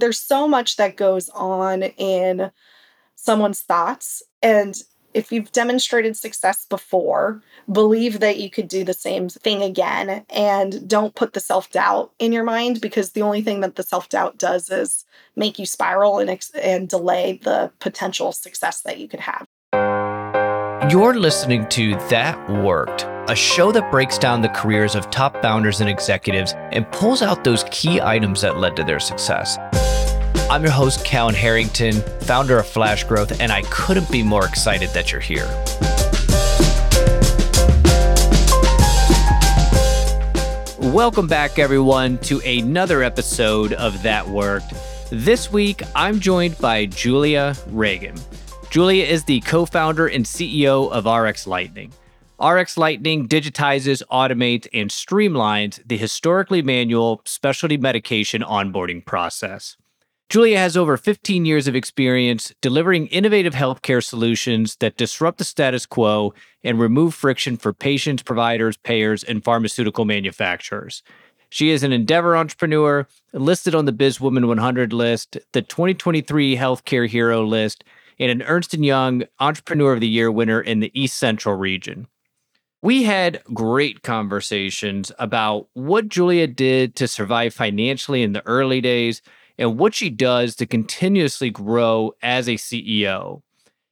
There's so much that goes on in someone's thoughts. And if you've demonstrated success before, believe that you could do the same thing again and don't put the self doubt in your mind because the only thing that the self doubt does is make you spiral and, ex- and delay the potential success that you could have. You're listening to That Worked, a show that breaks down the careers of top founders and executives and pulls out those key items that led to their success. I'm your host, Callan Harrington, founder of Flash Growth, and I couldn't be more excited that you're here. Welcome back, everyone, to another episode of That Worked. This week, I'm joined by Julia Regan. Julia is the co founder and CEO of RxLightning. RX Lightning digitizes, automates, and streamlines the historically manual specialty medication onboarding process. Julia has over 15 years of experience delivering innovative healthcare solutions that disrupt the status quo and remove friction for patients, providers, payers, and pharmaceutical manufacturers. She is an Endeavor entrepreneur, listed on the Bizwomen 100 list, the 2023 Healthcare Hero list, and an Ernst & Young Entrepreneur of the Year winner in the East Central region. We had great conversations about what Julia did to survive financially in the early days and what she does to continuously grow as a CEO.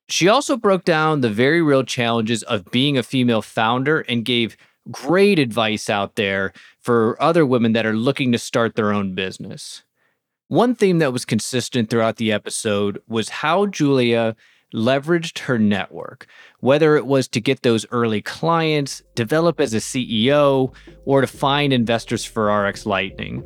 She also broke down the very real challenges of being a female founder and gave great advice out there for other women that are looking to start their own business. One theme that was consistent throughout the episode was how Julia leveraged her network, whether it was to get those early clients, develop as a CEO, or to find investors for RxLightning.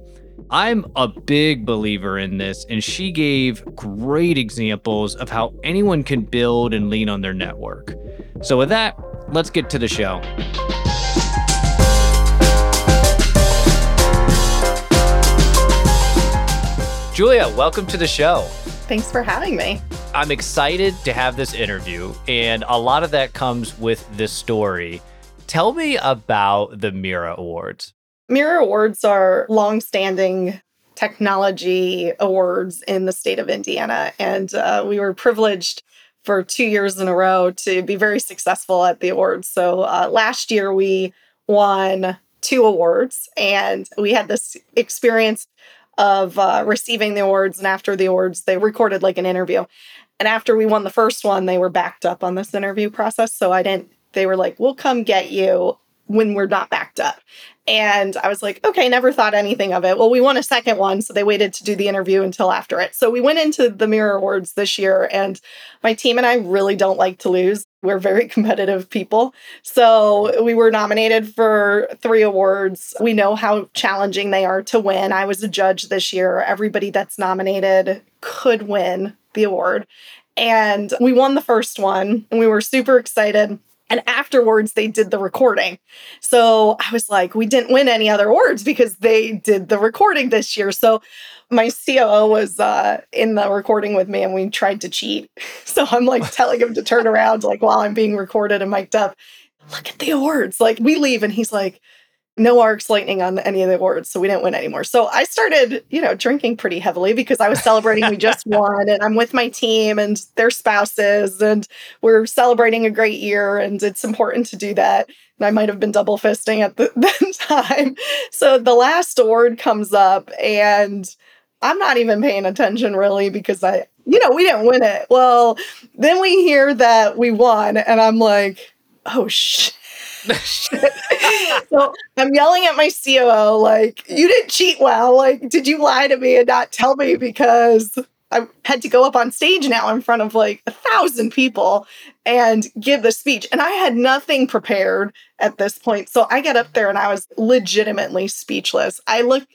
I'm a big believer in this, and she gave great examples of how anyone can build and lean on their network. So, with that, let's get to the show. Julia, welcome to the show. Thanks for having me. I'm excited to have this interview, and a lot of that comes with this story. Tell me about the Mira Awards. Mira Awards are long-standing technology awards in the state of Indiana, and uh, we were privileged for two years in a row to be very successful at the awards. So uh, last year we won two awards, and we had this experience of uh, receiving the awards. And after the awards, they recorded like an interview. And after we won the first one, they were backed up on this interview process. So I didn't. They were like, "We'll come get you." When we're not backed up. And I was like, okay, never thought anything of it. Well, we won a second one, so they waited to do the interview until after it. So we went into the Mira Awards this year, and my team and I really don't like to lose. We're very competitive people. So we were nominated for three awards. We know how challenging they are to win. I was a judge this year. Everybody that's nominated could win the award. And we won the first one, and we were super excited. And afterwards, they did the recording. So I was like, we didn't win any other awards because they did the recording this year. So my COO was uh, in the recording with me and we tried to cheat. So I'm like telling him to turn around, like while I'm being recorded and mic'd up, look at the awards. Like we leave and he's like, no RxLightning on any of the awards, so we didn't win anymore. So I started, you know, drinking pretty heavily because I was celebrating we just won, and I'm with my team and their spouses, and we're celebrating a great year, and it's important to do that. And I might have been double fisting at the, the time. So the last award comes up, and I'm not even paying attention really because I, you know, we didn't win it. Well, then we hear that we won, and I'm like, oh shit so I'm yelling at my COO, like, you didn't cheat well. Like, did you lie to me and not tell me because I had to go up on stage now in front of like a thousand people and give the speech. And I had nothing prepared at this point. So I get up there and I was legitimately speechless. I look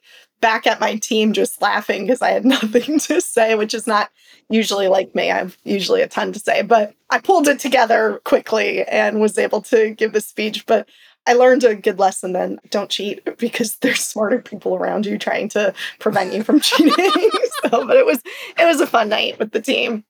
back at my team just laughing because I had nothing to say, which is not usually like me. I have usually a ton to say, but I pulled it together quickly and was able to give the speech. But I learned a good lesson then. Don't cheat because there's smarter people around you trying to prevent you from cheating. so, but it was it was a fun night with the team.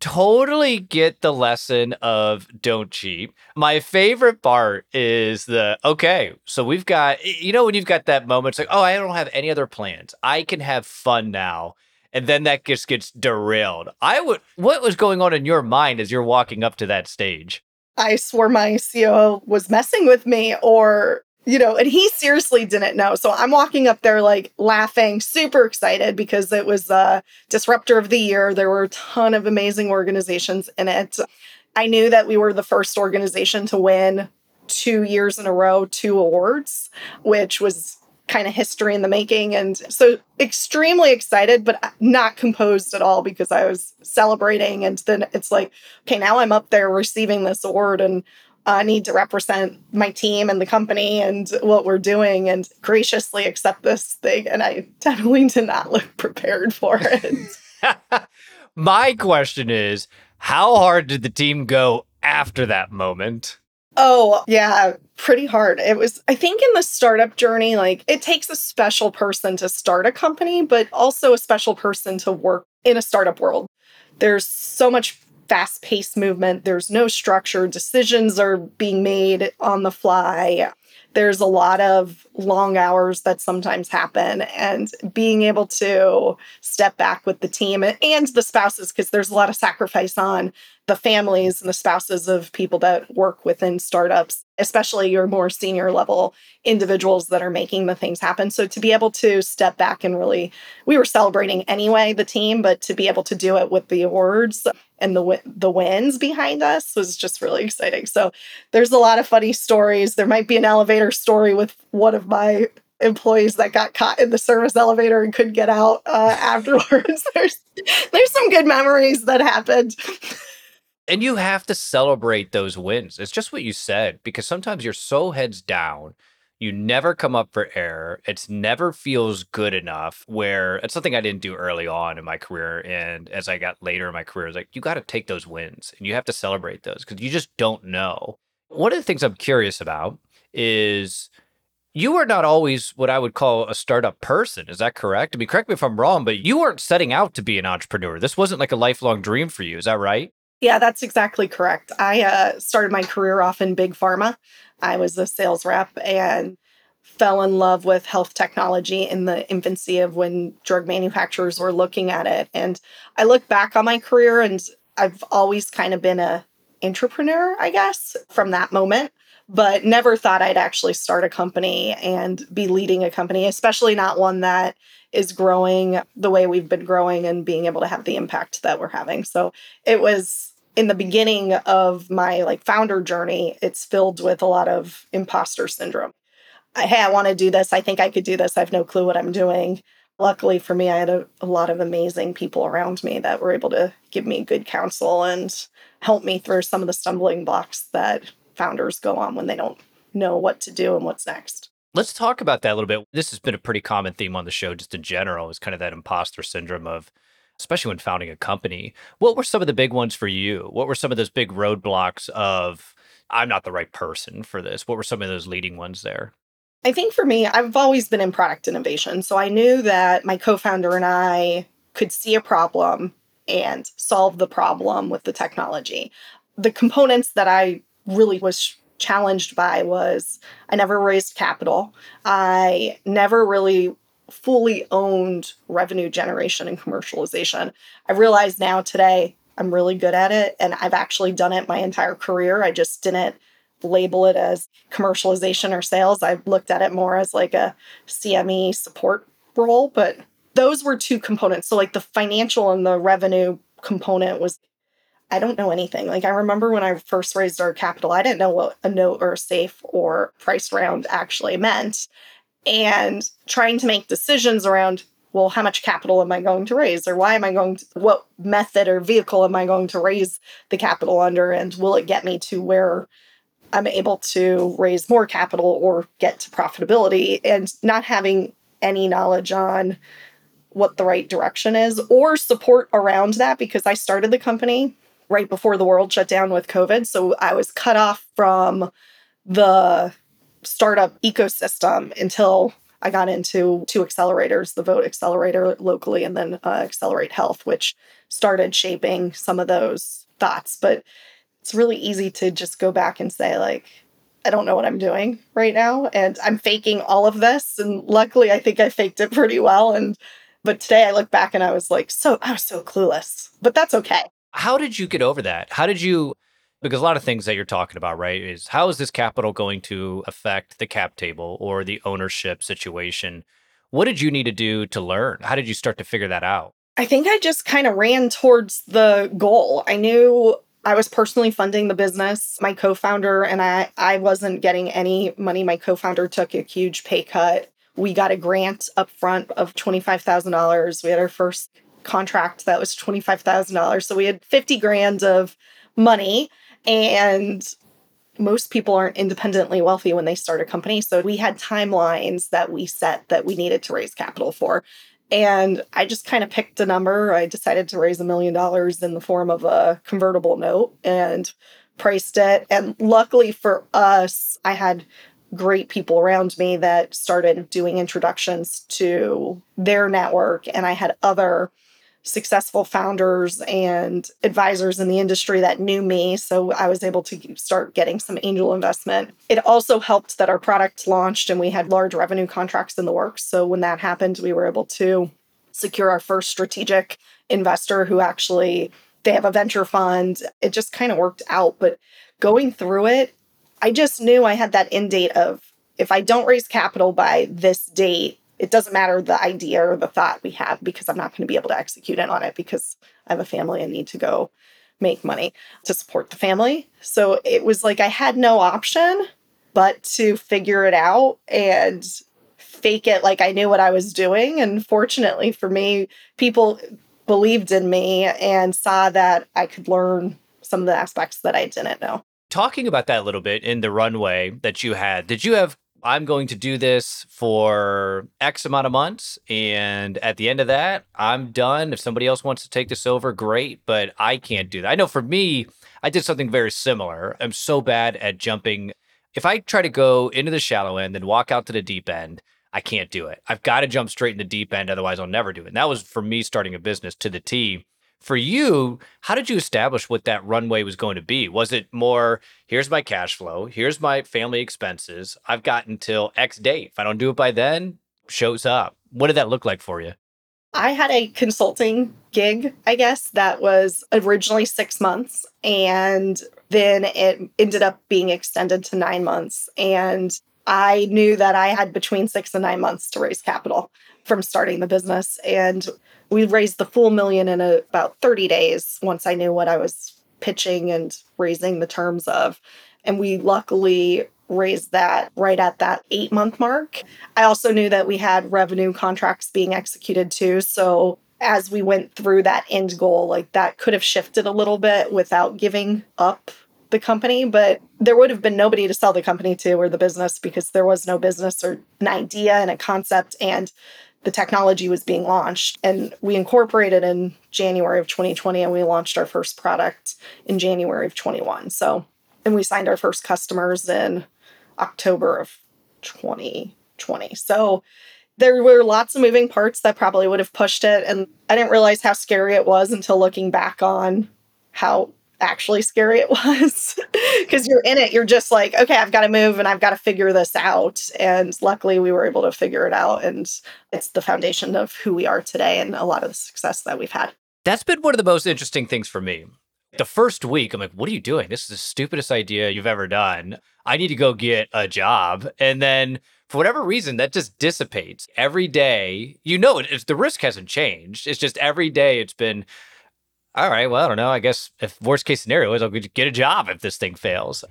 Totally get the lesson of don't cheat. My favorite part is the okay, so we've got you know when you've got that moment, it's like, oh, I don't have any other plans. I can have fun now and then that just gets derailed. I would what was going on in your mind as you're walking up to that stage? I swore my CEO was messing with me or you know, and he seriously didn't know. So I'm walking up there like laughing, super excited because it was a disruptor of the year. There were a ton of amazing organizations in it. I knew that we were the first organization to win two years in a row, two awards, which was kind of history in the making. And so extremely excited, but not composed at all because I was celebrating. And then it's like, okay, now I'm up there receiving this award and I need to represent my team and the company and what we're doing and graciously accept this thing. And I definitely did not look prepared for it. my question is how hard did the team go after that moment? Oh, yeah, pretty hard. It was, I think, in the startup journey, like it takes a special person to start a company, but also a special person to work in a startup world. There's so much fast paced movement, there's no structure, decisions are being made on the fly there's a lot of long hours that sometimes happen and being able to step back with the team and the spouses because there's a lot of sacrifice on the families and the spouses of people that work within startups especially your more senior level individuals that are making the things happen so to be able to step back and really we were celebrating anyway the team but to be able to do it with the awards and the the wins behind us was just really exciting. So there's a lot of funny stories. There might be an elevator story with one of my employees that got caught in the service elevator and couldn't get out uh, afterwards. there's there's some good memories that happened. And you have to celebrate those wins. It's just what you said because sometimes you're so heads down you never come up for air. It's never feels good enough. Where it's something I didn't do early on in my career, and as I got later in my career, it's like you got to take those wins and you have to celebrate those because you just don't know. One of the things I'm curious about is you are not always what I would call a startup person. Is that correct? I mean, correct me if I'm wrong, but you weren't setting out to be an entrepreneur. This wasn't like a lifelong dream for you. Is that right? Yeah, that's exactly correct. I uh, started my career off in big pharma. I was a sales rep and fell in love with health technology in the infancy of when drug manufacturers were looking at it. And I look back on my career and I've always kind of been a entrepreneur, I guess, from that moment, but never thought I'd actually start a company and be leading a company, especially not one that is growing the way we've been growing and being able to have the impact that we're having. So it was in the beginning of my like founder journey, it's filled with a lot of imposter syndrome. hey, I want to do this. I think I could do this. I have no clue what I'm doing. Luckily for me, I had a, a lot of amazing people around me that were able to give me good counsel and help me through some of the stumbling blocks that founders go on when they don't know what to do and what's next. Let's talk about that a little bit. This has been a pretty common theme on the show, just in general, is kind of that imposter syndrome of especially when founding a company. What were some of the big ones for you? What were some of those big roadblocks of I'm not the right person for this? What were some of those leading ones there? I think for me, I've always been in product innovation. So I knew that my co founder and I could see a problem and solve the problem with the technology. The components that I really was challenged by was I never raised capital. I never really fully owned revenue generation and commercialization. I realize now today I'm really good at it and I've actually done it my entire career. I just didn't label it as commercialization or sales. I looked at it more as like a CME support role, but those were two components. So like the financial and the revenue component was I don't know anything. Like I remember when I first raised our capital, I didn't know what a note or a safe or price round actually meant and trying to make decisions around well how much capital am i going to raise? Or why am i going to what method or vehicle am i going to raise the capital under? And will it get me to where i'm able to raise more capital or get to profitability? And not having any knowledge on what the right direction is or support around that because i started the company right before the world shut down with covid. So i was cut off from the startup ecosystem until I got into two accelerators, the Vote Accelerator locally and then uh, Accelerate Health, which started shaping some of those thoughts. But it's really easy to just go back and say, like, I don't know what I'm doing right now. And I'm faking all of this. And luckily, I think I faked it pretty well. And But today I look back and I was like, so I was so clueless, but that's okay. How did you get over that? How did you because a lot of things that you're talking about, right, is how is this capital going to affect the cap table or the ownership situation? What did you need to do to learn? How did you start to figure that out? I think I just kind of ran towards the goal. I knew I was personally funding the business. My co-founder and I I wasn't getting any money. My co-founder took a huge pay cut. We got a grant up front of $25,000. We had our first contract that was $25,000. So we had 50 grand of money and most people aren't independently wealthy when they start a company. So we had timelines that we set that we needed to raise capital for. And I just kind of picked a number. I decided to raise a million dollars in the form of a convertible note and priced it. And luckily for us, I had great people around me that started doing introductions to their network. And I had other successful founders and advisors in the industry that knew me. So I was able to start getting some angel investment. It also helped that our product launched and we had large revenue contracts in the works. So when that happened, we were able to secure our first strategic investor who actually they have a venture fund. It just kind of worked out, but going through it, I just knew I had that end date of if I don't raise capital by this date, it doesn't matter the idea or the thought we have because I'm not going to be able to execute it on it because I have a family and need to go make money to support the family. So it was like I had no option but to figure it out and fake it like I knew what I was doing. And fortunately for me, people believed in me and saw that I could learn some of the aspects that I didn't know. Talking about that a little bit in the runway that you had, did you have I'm going to do this for X amount of months. And at the end of that, I'm done. If somebody else wants to take this over, great. But I can't do that. I know for me, I did something very similar. I'm so bad at jumping. If I try to go into the shallow end and walk out to the deep end, I can't do it. I've got to jump straight in the deep end. Otherwise, I'll never do it. And that was for me starting a business to the T for you, how did you establish what that runway was going to be? Was it more, here's my cash flow, here's my family expenses, I've got until X date. If I don't do it by then, shows up. What did that look like for you? I had a consulting gig, I guess, that was originally six months. And then it ended up being extended to nine months. And I knew that I had between six and nine months to raise capital from starting the business. And we raised the full million in a, about 30 days once I knew what I was pitching and raising the terms of. And we luckily raised that right at that eight month mark. I also knew that we had revenue contracts being executed too. So as we went through that end goal, like that could have shifted a little bit without giving up the company, but there would have been nobody to sell the company to or the business because there was no business or an idea and a concept. And the technology was being launched. And we incorporated in January of 2020 and we launched our first product in January of 21. So, and we signed our first customers in October of 2020. So, there were lots of moving parts that probably would have pushed it. And I didn't realize how scary it was until looking back on how actually scary it was. Because you're in it you're just like okay i've got to move and i've got to figure this out. And luckily we were able to figure it out and it's the foundation of who we are today and a lot of the success that we've had. That's been one of the most interesting things for me. The first week i'm like what are you doing? This is the stupidest idea you've ever done. I need to go get a job. And then for whatever reason that just dissipates. Every day you know it's the risk hasn't changed. It's just every day it's been all right, well, I don't know. I guess if worst case scenario is I'll get a job if this thing fails.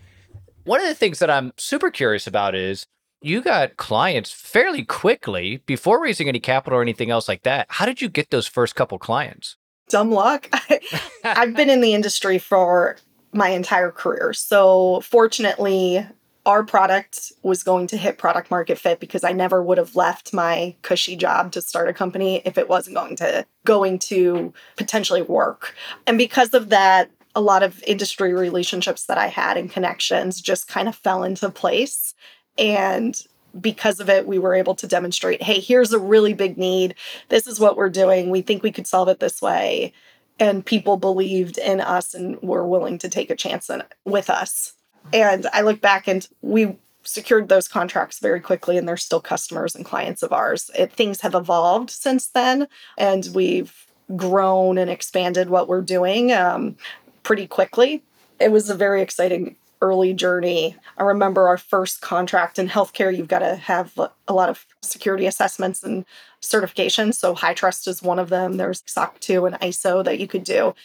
One of the things that I'm super curious about is you got clients fairly quickly before raising any capital or anything else like that. How did you get those first couple clients? Dumb luck. I've been in the industry for my entire career. So, fortunately, our product was going to hit product market fit because I never would have left my cushy job to start a company if it wasn't going to going to potentially work. And because of that, a lot of industry relationships that I had and connections just kind of fell into place and because of it, we were able to demonstrate hey, here's a really big need. This is what we're doing. We think we could solve it this way. And people believed in us and were willing to take a chance in, with us. And I look back and we secured those contracts very quickly and they're still customers and clients of ours. It, things have evolved since then and we've grown and expanded what we're doing um, pretty quickly. It was a very exciting early journey. I remember our first contract in healthcare, you've got to have a lot of security assessments and certifications. So HITRUST is one of them. There's SOC 2 and ISO that you could do.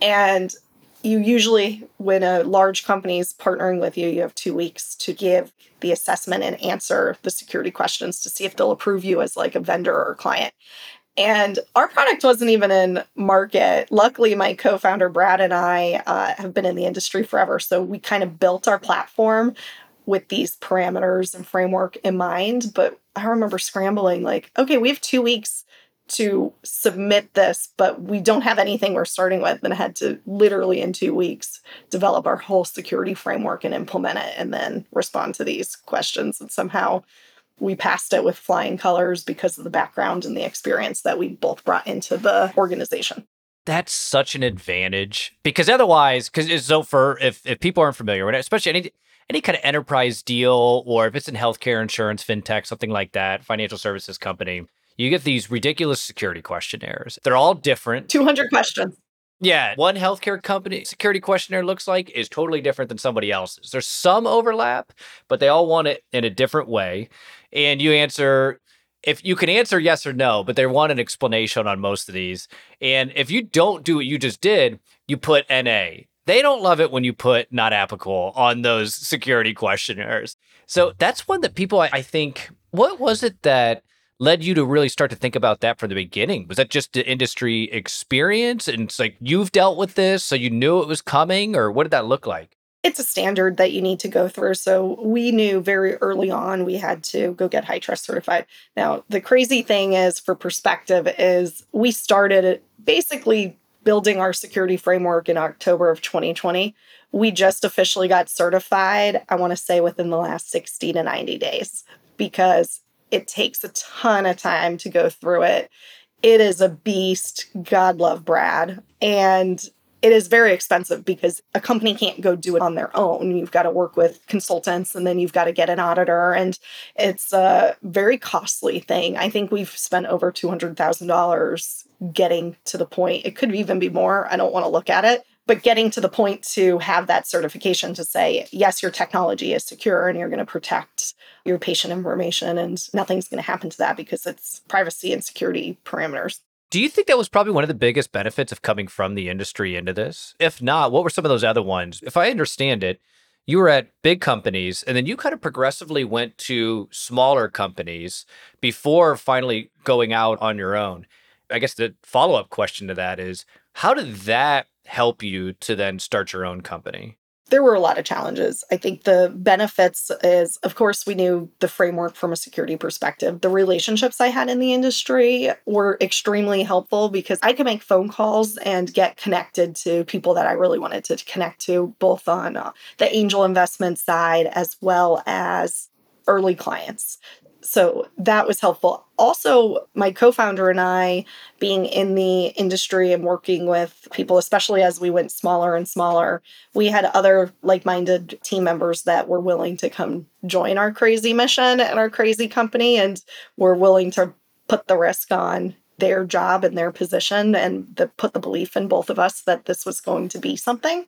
And you usually, when a large company is partnering with you, you have two weeks to give the assessment and answer the security questions to see if they'll approve you as like a vendor or client. And our product wasn't even in market. Luckily, my co founder, Brad, and I uh, have been in the industry forever. So we kind of built our platform with these parameters and framework in mind. But I remember scrambling, like, okay, we have two weeks to submit this, but we don't have anything we're starting with. And I had to literally in two weeks develop our whole security framework and implement it and then respond to these questions. And somehow we passed it with flying colors because of the background and the experience that we both brought into the organization. That's such an advantage because otherwise, because so for if, if people aren't familiar with it, especially any any kind of enterprise deal or if it's in healthcare, insurance, fintech, something like that, financial services company, you get these ridiculous security questionnaires. They're all different. 200 questions. Yeah, one healthcare company security questionnaire looks like is totally different than somebody else's. There's some overlap, but they all want it in a different way. And you answer if you can answer yes or no, but they want an explanation on most of these. And if you don't do what you just did, you put NA. They don't love it when you put not applicable on those security questionnaires. So that's one that people, I think, what was it that led you to really start to think about that from the beginning? Was that just the industry experience? And it's like you've dealt with this, so you knew it was coming, or what did that look like? It's a standard that you need to go through. So we knew very early on we had to go get HITRUST certified. Now, the crazy thing is, for perspective, is we started basically building our security framework in October of 2020. We just officially got certified, I want to say within the last 60 to 90 days, because it takes a ton of time to go through it. It is a beast. God love Brad. And it is very expensive because a company can't go do it on their own. You've got to work with consultants and then you've got to get an auditor. And it's a very costly thing. I think we've spent over $200,000 getting to the point. It could even be more. I don't want to look at it, but getting to the point to have that certification to say yes your technology is secure and you're going to protect your patient information and nothing's going to happen to that because it's privacy and security parameters. Do you think that was probably one of the biggest benefits of coming from the industry into this? If not what were some of those other ones? If i understand it you were at big companies and then you kind of progressively went to smaller companies before finally going out on your own. I guess the follow-up question to that is how did that help you to then start your own company? There were a lot of challenges. I think the benefits is, of course, we knew the framework from a security perspective. The relationships I had in the industry were extremely helpful because I could make phone calls and get connected to people that I really wanted to connect to, both on uh, the angel investment side as well as early clients so that was helpful. Also, my co founder and I, being in the industry and working with people, especially as we went smaller and smaller, we had other like minded team members that were willing to come join our crazy mission and our crazy company and were willing to put the risk on their job and their position and the, put the belief in both of us that this was going to be something.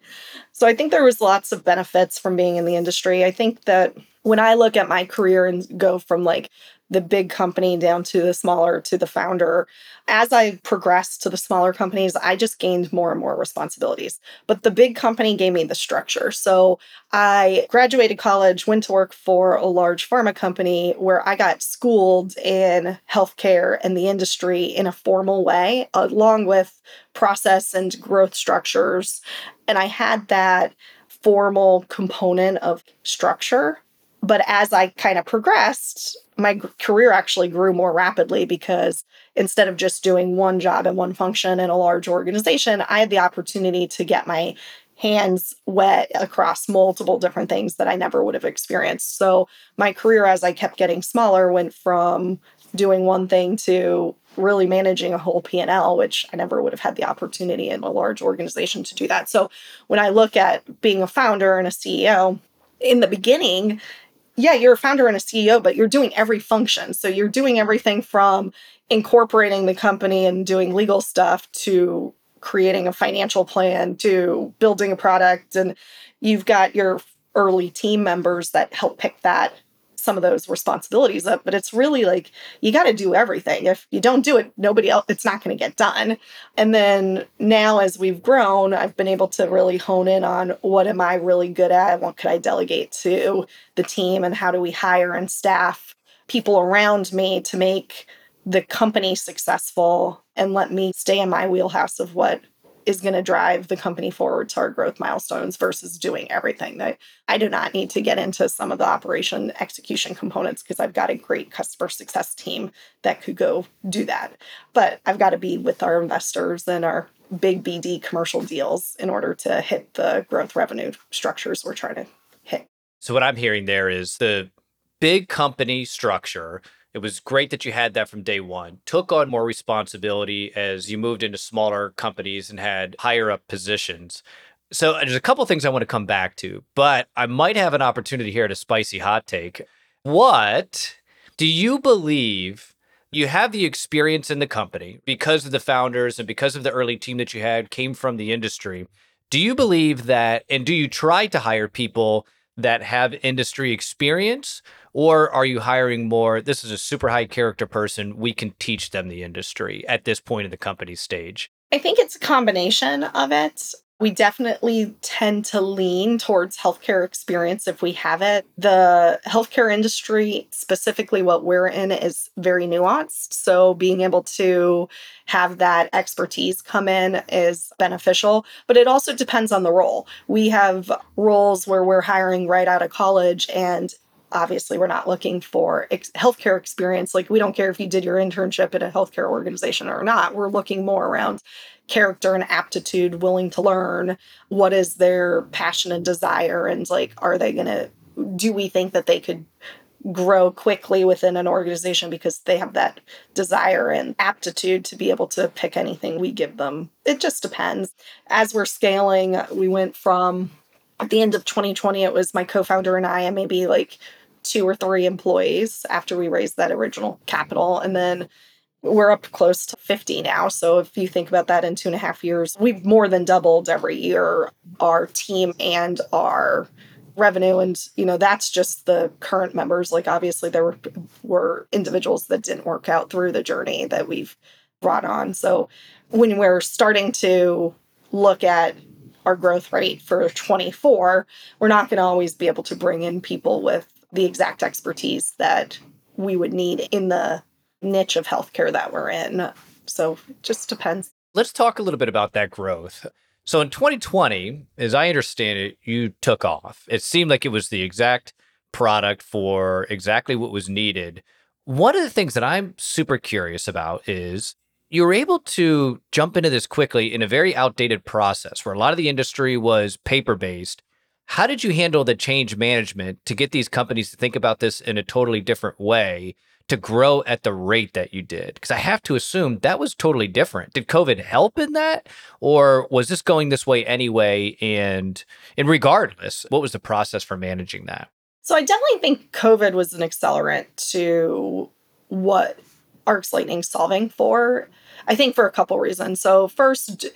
So I think there was lots of benefits from being in the industry. I think that when I look at my career and go from like the big company down to the smaller to the founder, as I progressed to the smaller companies, I just gained more and more responsibilities. But the big company gave me the structure. So I graduated college, went to work for a large pharma company where I got schooled in healthcare and the industry in a formal way, along with process and growth structures. And I had that formal component of structure but as I kind of progressed, my career actually grew more rapidly because instead of just doing one job and one function in a large organization, I had the opportunity to get my hands wet across multiple different things that I never would have experienced. So my career as I kept getting smaller went from doing one thing to really managing a whole P&L which I never would have had the opportunity in a large organization to do that. So when I look at being a founder and a CEO in the beginning yeah, you're a founder and a CEO, but you're doing every function. So you're doing everything from incorporating the company and doing legal stuff to creating a financial plan to building a product. And you've got your early team members that help pick that some of those responsibilities up but it's really like you got to do everything. If you don't do it nobody else it's not going to get done. And then now as we've grown i've been able to really hone in on what am i really good at what could i delegate to the team and how do we hire and staff people around me to make the company successful and let me stay in my wheelhouse of what is going to drive the company forward to our growth milestones versus doing everything that I do not need to get into some of the operation execution components because I've got a great customer success team that could go do that. But I've got to be with our investors and our big BD commercial deals in order to hit the growth revenue structures we're trying to hit. So what I'm hearing there is the big company structure it was great that you had that from day one. Took on more responsibility as you moved into smaller companies and had higher up positions. So uh, there's a couple things I want to come back to, but I might have an opportunity here at a spicy hot take. What do you believe you have the experience in the company because of the founders and because of the early team that you had came from the industry? Do you believe that and do you try to hire people that have industry experience or are you hiring more this is a super high character person we can teach them the industry at this point in the company stage i think it's a combination of it we definitely tend to lean towards healthcare experience if we have it. The healthcare industry, specifically what we're in, is very nuanced. So being able to have that expertise come in is beneficial, but it also depends on the role. We have roles where we're hiring right out of college and obviously we're not looking for ex- healthcare experience like we don't care if you did your internship at a healthcare organization or not we're looking more around character and aptitude willing to learn what is their passion and desire and like are they going to do we think that they could grow quickly within an organization because they have that desire and aptitude to be able to pick anything we give them. It just depends. As we're scaling, we went from at the end of 2020, it was my co founder and I, and maybe like two or three employees after we raised that original capital. And then we're up close to 50 now. So if you think about that in two and a half years, we've more than doubled every year our team and our revenue. And, you know, that's just the current members. Like obviously there were were individuals that didn't work out through the journey that we've brought on. So when we're starting to look at our growth rate for 24, we're not going to always be able to bring in people with the exact expertise that we would need in the niche of healthcare that we're in. So it just depends. Let's talk a little bit about that growth. So in 2020, as I understand it, you took off. It seemed like it was the exact product for exactly what was needed. One of the things that I'm super curious about is you were able to jump into this quickly in a very outdated process where a lot of the industry was paper based how did you handle the change management to get these companies to think about this in a totally different way to grow at the rate that you did? Because I have to assume that was totally different. Did COVID help in that? Or was this going this way anyway? And and regardless, what was the process for managing that? So I definitely think COVID was an accelerant to what RxLightning solving for. I think for a couple reasons. So first,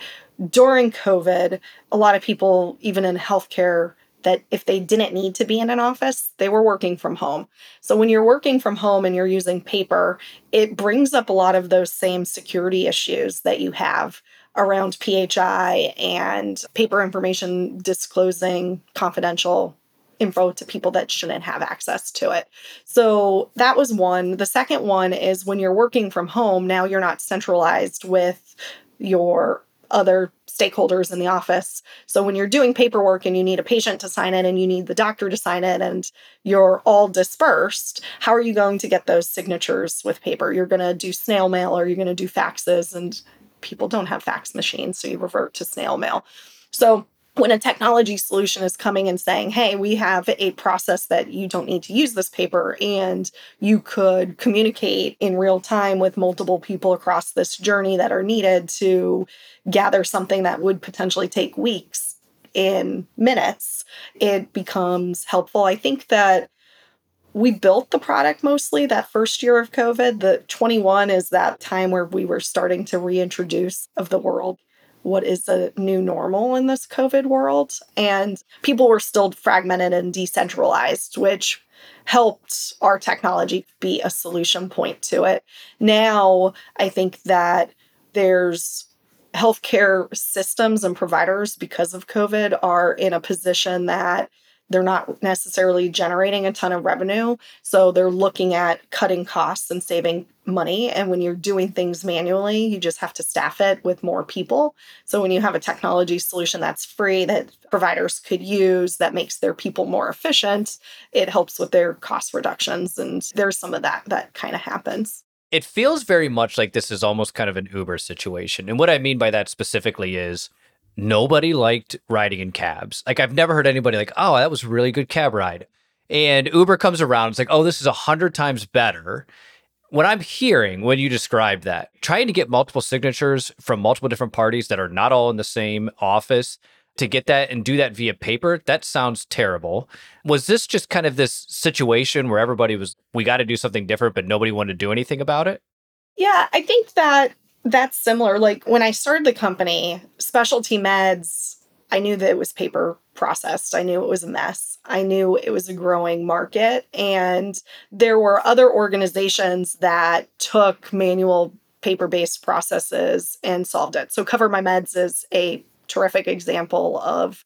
during COVID, a lot of people, even in healthcare, that if they didn't need to be in an office, they were working from home. So when you're working from home and you're using paper, it brings up a lot of those same security issues that you have around PHI and paper information disclosing confidential info to people that shouldn't have access to it. So that was one. The second one is when you're working from home, now you're not centralized with your other stakeholders in the office. So when you're doing paperwork and you need a patient to sign it and you need the doctor to sign it and you're all dispersed, how are you going to get those signatures with paper? You're going to do snail mail or you're going to do faxes and people don't have fax machines, so you revert to snail mail. So when a technology solution is coming and saying, hey, we have a process that you don't need to use this paper, and you could communicate in real time with multiple people across this journey that are needed to gather something that would potentially take weeks in minutes, it becomes helpful. I think that we built the product mostly that first year of COVID. The 21 is that time where we were starting to reintroduce of the world what is the new normal in this COVID world. And people were still fragmented and decentralized, which helped our technology be a solution point to it. Now, I think that there's healthcare systems and providers because of COVID are in a position that they're not necessarily generating a ton of revenue. So they're looking at cutting costs and saving money. And when you're doing things manually, you just have to staff it with more people. So when you have a technology solution that's free that providers could use that makes their people more efficient, it helps with their cost reductions. And there's some of that that kind of happens. It feels very much like this is almost kind of an Uber situation. And what I mean by that specifically is nobody liked riding in cabs. Like I've never heard anybody like, "Oh, that was a really good cab ride." And Uber comes around, it's like, "Oh, this is a hundred times better." What I'm hearing when you describe that, trying to get multiple signatures from multiple different parties that are not all in the same office to get that and do that via paper, that sounds terrible. Was this just kind of this situation where everybody was, we got to do something different, but nobody wanted to do anything about it? Yeah, I think that that's similar. Like when I started the company, specialty meds, I knew that it was paper processed. I knew it was a mess. I knew it was a growing market. And there were other organizations that took manual paper based processes and solved it. So, Cover My Meds is a terrific example of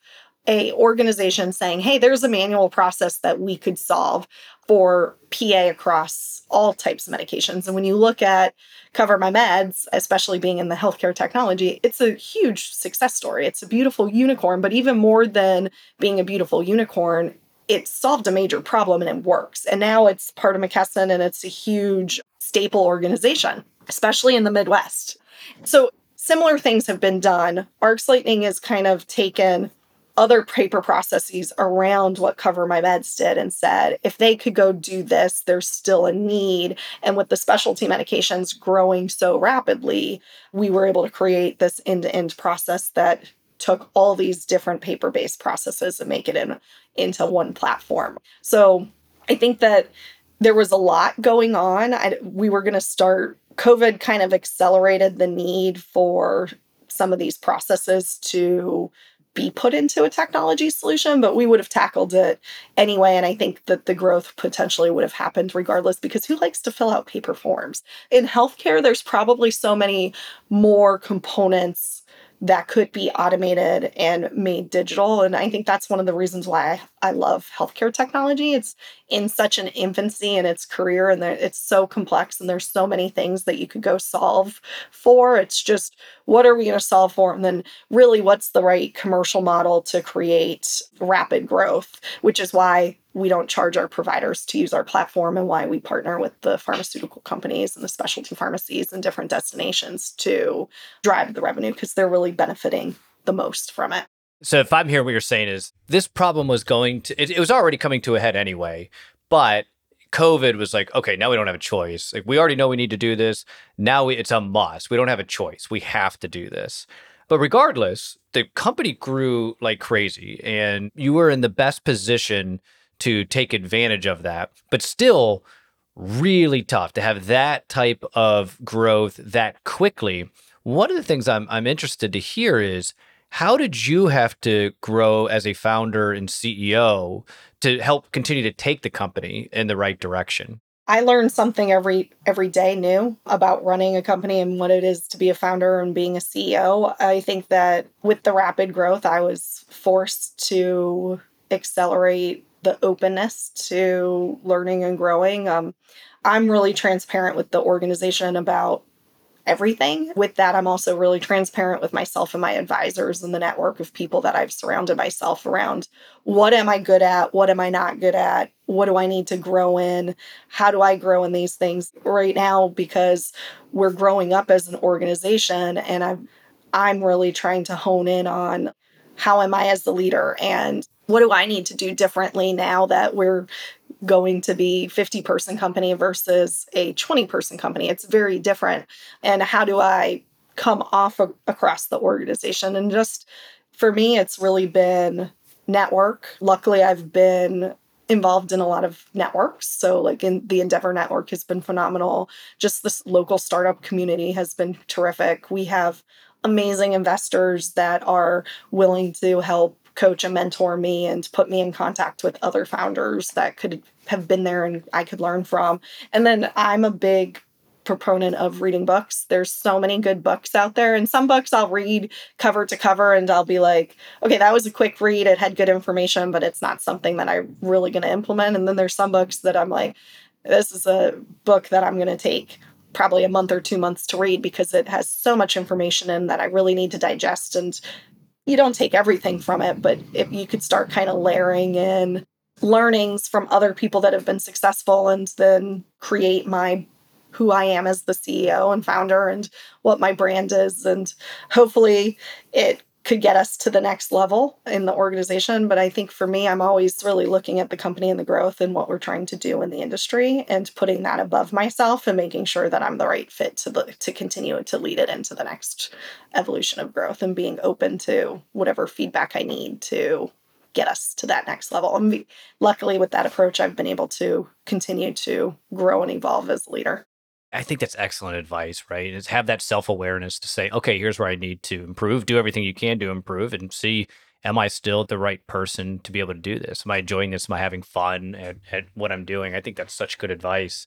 a organization saying, "Hey, there's a manual process that we could solve for PA across all types of medications." And when you look at Cover My Meds, especially being in the healthcare technology, it's a huge success story. It's a beautiful unicorn, but even more than being a beautiful unicorn, it solved a major problem and it works. And now it's part of McKesson and it's a huge staple organization, especially in the Midwest. So similar things have been done. RxLightning is kind of taken other paper processes around what Cover My Meds did and said, if they could go do this, there's still a need. And with the specialty medications growing so rapidly, we were able to create this end to end process that took all these different paper based processes and make it in, into one platform. So I think that there was a lot going on. I, we were going to start, COVID kind of accelerated the need for some of these processes to be put into a technology solution, but we would have tackled it anyway. And I think that the growth potentially would have happened regardless because who likes to fill out paper forms? In healthcare, there's probably so many more components that could be automated and made digital. And I think that's one of the reasons why I, love healthcare technology. It's in such an infancy in its career and it's so complex and there's so many things that you could go solve for. It's just what are we going to solve for? And then really what's the right commercial model to create rapid growth, which is why we don't charge our providers to use our platform and why we partner with the pharmaceutical companies and the specialty pharmacies and different destinations to drive the revenue because they're really benefiting the most from it. So if I'm hearing what you're saying is this problem was going to it, it was already coming to a head anyway, but COVID was like, okay, now we don't have a choice. Like we already know we need to do this. Now we, it's a must. We don't have a choice. We have to do this. But regardless, the company grew like crazy and you were in the best position to take advantage of that. But still, really tough to have that type of growth that quickly. One of the things I'm, I'm interested to hear is how did you have to grow as a founder and CEO to help continue to take the company in the right direction? I learn something every every day new about running a company and what it is to be a founder and being a CEO. I think that with the rapid growth, I was forced to accelerate the openness to learning and growing. Um, I'm really transparent with the organization about everything. With that, I'm also really transparent with myself and my advisors and the network of people that I've surrounded myself around. What am I good at? What am I not good at? What do I need to grow in? How do I grow in these things right now? Because we're growing up as an organization, and I'm I'm really trying to hone in on how am I as the leader and what do I need to do differently now that we're going to be 50 person company versus a 20 person company? It's very different. And how do I come off of, across the organization? And just for me, it's really been network. Luckily, I've been involved in a lot of networks. So, like in the Endeavor Network has been phenomenal. Just this local startup community has been terrific. We have amazing investors that are willing to help coach and mentor me and put me in contact with other founders that could have been there and I could learn from. And then I'm a big proponent of reading books. There's so many good books out there. And some books I'll read cover to cover and I'll be like, okay, that was a quick read. It had good information, but it's not something that I'm really going to implement. And then there's some books that I'm like, this is a book that I'm going to take probably a month or two months to read because it has so much information in that I really need to digest. And you don't take everything from it, but if you could start kind of layering in learnings from other people that have been successful and then create my who I am as the CEO and founder and what my brand is. And hopefully it could get us to the next level in the organization. But I think for me, I'm always really looking at the company and the growth and what we're trying to do in the industry and putting that above myself and making sure that I'm the right fit to the, to continue to lead it into the next evolution of growth and being open to whatever feedback I need to get us to that next level. And luckily with that approach, I've been able to continue to grow and evolve as a leader. I think that's excellent advice, right? Is have that self awareness to say, okay, here's where I need to improve. Do everything you can to improve, and see, am I still the right person to be able to do this? Am I enjoying this? Am I having fun at, at what I'm doing? I think that's such good advice.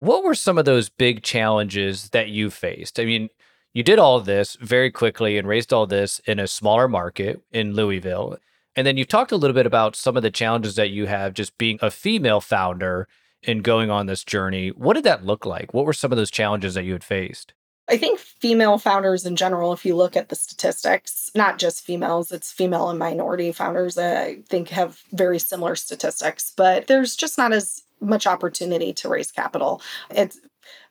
What were some of those big challenges that you faced? I mean, you did all this very quickly and raised all this in a smaller market in Louisville. And then you've talked a little bit about some of the challenges that you have just being a female founder in going on this journey. What did that look like? What were some of those challenges that you had faced? I think female founders in general, if you look at the statistics, not just females, it's female and minority founders that I think have very similar statistics, but there's just not as much opportunity to raise capital. It's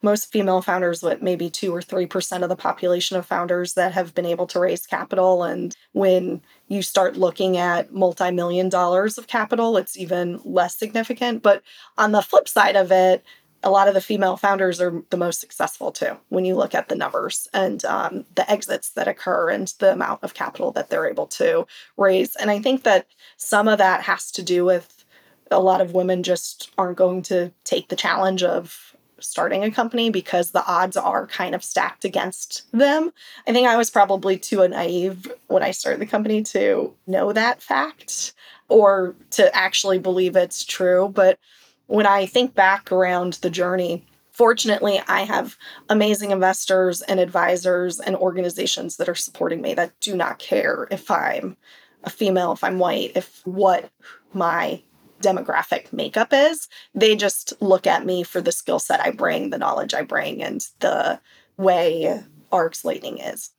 most female founders with maybe 2 or 3% of the population of founders that have been able to raise capital. And when you start looking at multi-million dollars of capital it's even less significant. But on the flip side of it a lot of the female founders are the most successful too when you look at the numbers and um, the exits that occur and the amount of capital that they're able to raise. And i think that some of that has to do with a lot of women just aren't going to take the challenge of starting a company because the odds are kind of stacked against them. I think I was probably too naive when I started the company to know that fact or to actually believe it's true. But when I think back around the journey, fortunately, I have amazing investors and advisors and organizations that are supporting me that do not care if I'm a female, if I'm white, if what my demographic makeup is. They just look at me for the skill set I bring, the knowledge I bring, and the way RxLightning is.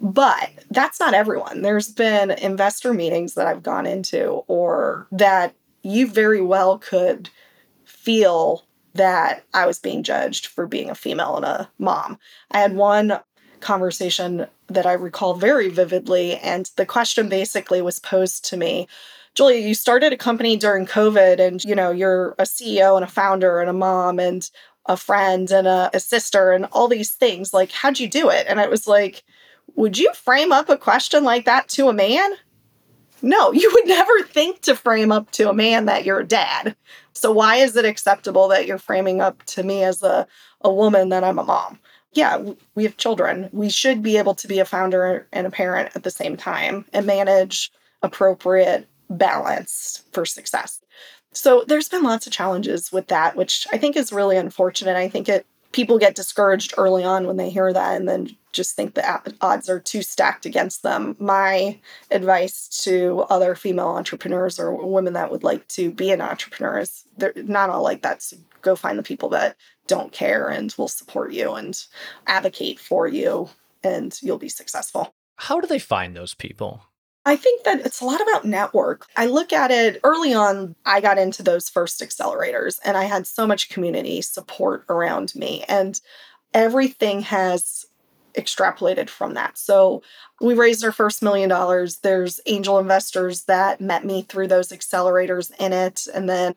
But that's not everyone. There's been investor meetings that I've gone into, or that you very well could feel that I was being judged for being a female and a mom. I had one conversation that I recall very vividly, and the question basically was posed to me Julia, you started a company during COVID and you know, you're a CEO and a founder and a mom and a friend and a, a sister and all these things. Like, how'd you do it? And I was like, would you frame up a question like that to a man? No, you would never think to frame up to a man that you're a dad. So why is it acceptable that you're framing up to me as a, a woman that I'm a mom? Yeah, we have children. We should be able to be a founder and a parent at the same time and manage appropriate balance for success. So there's been lots of challenges with that, which I think is really unfortunate. I think it people get discouraged early on when they hear that and then just think the odds are too stacked against them. My advice to other female entrepreneurs or women that would like to be an entrepreneur is they're not all like that. So go find the people that don't care and will support you and advocate for you, and you'll be successful. How do they find those people? I think that it's a lot about network. I look at it early on, I got into those first accelerators and I had so much community support around me, and everything has extrapolated from that. So we raised our first million dollars. There's angel investors that met me through those accelerators in it. And then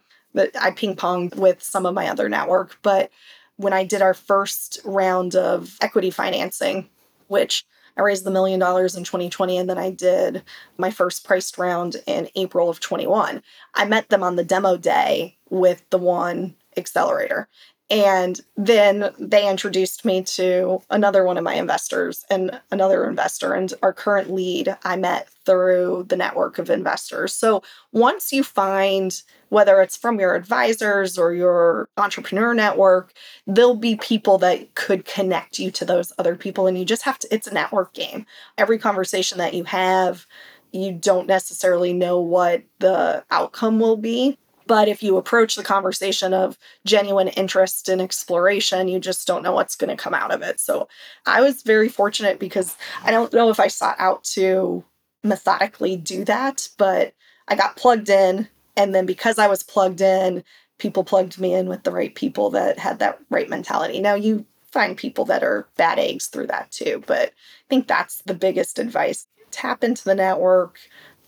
I ping ponged with some of my other network. But when I did our first round of equity financing, which I raised the million dollars in 2020 and then I did my first priced round in April of 21. I met them on the demo day with the one accelerator. And then they introduced me to another one of my investors and another investor. And our current lead I met through the network of investors. So once you find, whether it's from your advisors or your entrepreneur network, there'll be people that could connect you to those other people. And you just have to, it's a network game. Every conversation that you have, you don't necessarily know what the outcome will be. But if you approach the conversation of genuine interest and exploration, you just don't know what's going to come out of it. So I was very fortunate because I don't know if I sought out to methodically do that, but I got plugged in. And then because I was plugged in, people plugged me in with the right people that had that right mentality. Now you find people that are bad eggs through that too, but I think that's the biggest advice. Tap into the network,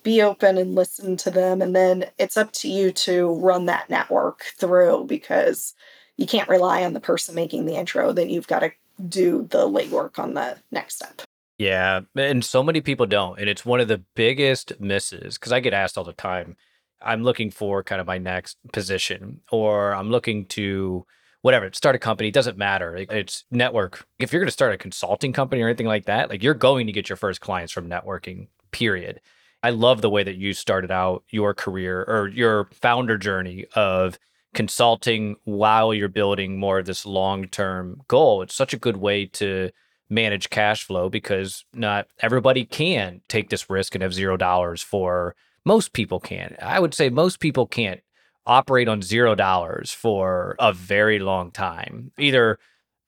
be open and listen to them. And then it's up to you to run that network through because you can't rely on the person making the intro. Then you've got to do the legwork on the next step. Yeah. And so many people don't. And it's one of the biggest misses because I get asked all the time I'm looking for kind of my next position or I'm looking to whatever, start a company, doesn't matter. It's network. If you're going to start a consulting company or anything like that, like you're going to get your first clients from networking, period. I love the way that you started out your career or your founder journey of consulting while you're building more of this long term goal. It's such a good way to manage cash flow because not everybody can take this risk and have zero dollars for most people can. I would say most people can't operate on zero dollars for a very long time. Either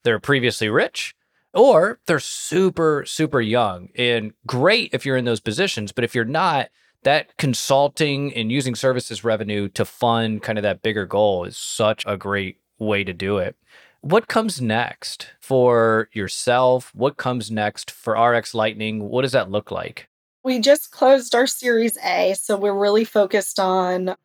they're previously rich or they're super, super young and great if you're in those positions. But if you're not, that consulting and using services revenue to fund kind of that bigger goal is such a great way to do it. What comes next for yourself? What comes next for RxLightning? What does that look like? We just closed our Series A, so we're really focused on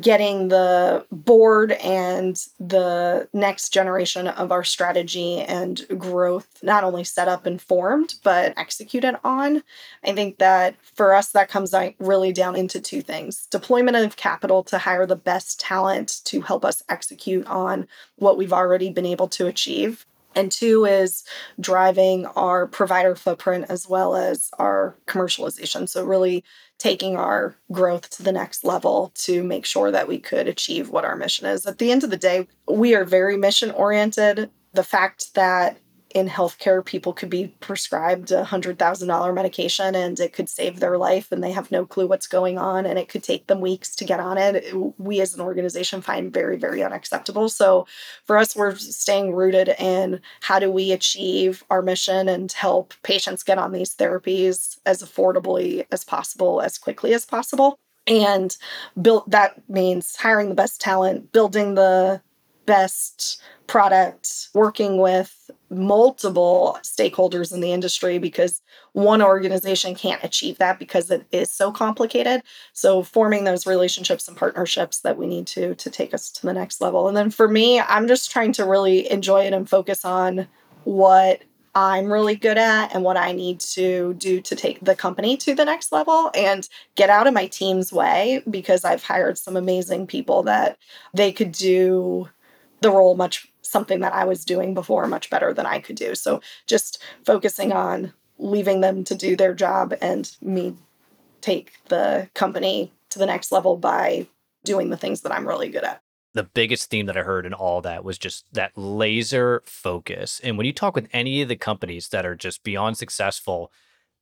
getting the board and the next generation of our strategy and growth not only set up and formed but executed on. I think that for us that comes really down into two things. Deployment of capital to hire the best talent to help us execute on what we've already been able to achieve and two is driving our provider footprint as well as our commercialization. So, really taking our growth to the next level to make sure that we could achieve what our mission is. At the end of the day, we are very mission oriented. The fact that in healthcare, people could be prescribed a hundred thousand dollar medication and it could save their life and they have no clue what's going on and it could take them weeks to get on it. We as an organization find very, very unacceptable. So for us, we're staying rooted in how do we achieve our mission and help patients get on these therapies as affordably as possible, as quickly as possible. And build that means hiring the best talent, building the best product, working with multiple stakeholders in the industry because one organization can't achieve that because it is so complicated. So forming those relationships and partnerships that we need to to take us to the next level. And then for me, I'm just trying to really enjoy it and focus on what I'm really good at and what I need to do to take the company to the next level and get out of my team's way because I've hired some amazing people that they could do the role much something that I was doing before much better than I could do. So just focusing on leaving them to do their job and me take the company to the next level by doing the things that I'm really good at. The biggest theme that I heard in all that was just that laser focus. And when you talk with any of the companies that are just beyond successful,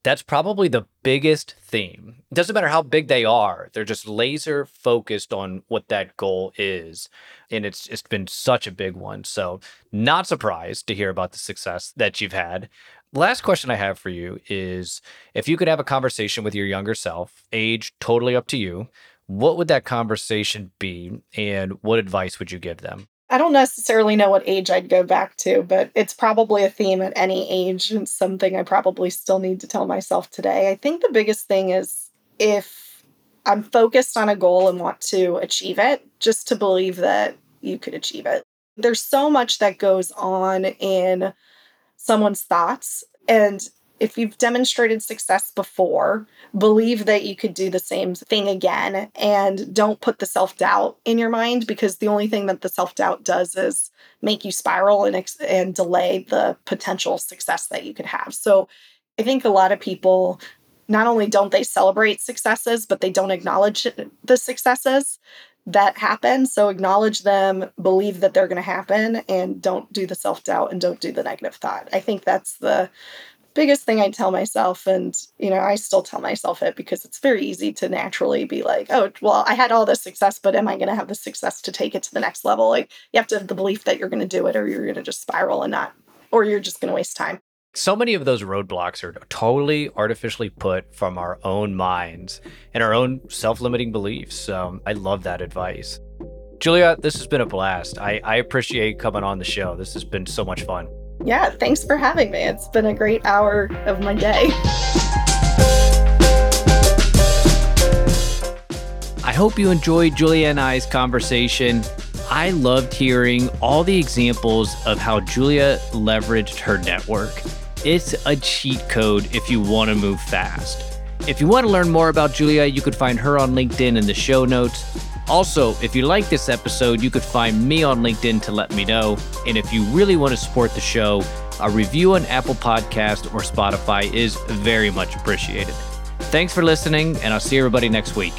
that's probably the biggest theme. It doesn't matter how big they are, they're just laser focused on what that goal is. And it's it's been such a big one. So, not surprised to hear about the success that you've had. Last question I have for you is if you could have a conversation with your younger self, age totally up to you, what would that conversation be and what advice would you give them? I don't necessarily know what age I'd go back to, but it's probably a theme at any age and something I probably still need to tell myself today. I think the biggest thing is if I'm focused on a goal and want to achieve it, just to believe that you could achieve it. There's so much that goes on in someone's thoughts. And if you've demonstrated success before, believe that you could do the same thing again and don't put the self doubt in your mind because the only thing that the self doubt does is make you spiral and, ex- and delay the potential success that you could have. So I think a lot of people not only don't they celebrate successes, but they don't acknowledge the successes that happen. So acknowledge them, believe that they're going to happen, and don't do the self doubt and don't do the negative thought. I think that's the biggest thing I tell myself. And, you know, I still tell myself it because it's very easy to naturally be like, oh, well, I had all this success, but am I going to have the success to take it to the next level? Like, you have to have the belief that you're going to do it or you're going to just spiral and not, or you're just going to waste time. So many of those roadblocks are totally artificially put from our own minds and our own self limiting beliefs. Um, I love that advice. Julia, this has been a blast. I, I appreciate coming on the show. This has been so much fun. Yeah, thanks for having me. It's been a great hour of my day. I hope you enjoyed Julia and I's conversation. I loved hearing all the examples of how Julia leveraged her network. It's a cheat code if you want to move fast. If you want to learn more about Julia, you could find her on LinkedIn in the show notes. Also, if you like this episode, you could find me on LinkedIn to let me know. And if you really want to support the show, a review on Apple Podcast or Spotify is very much appreciated. Thanks for listening, and I'll see everybody next week.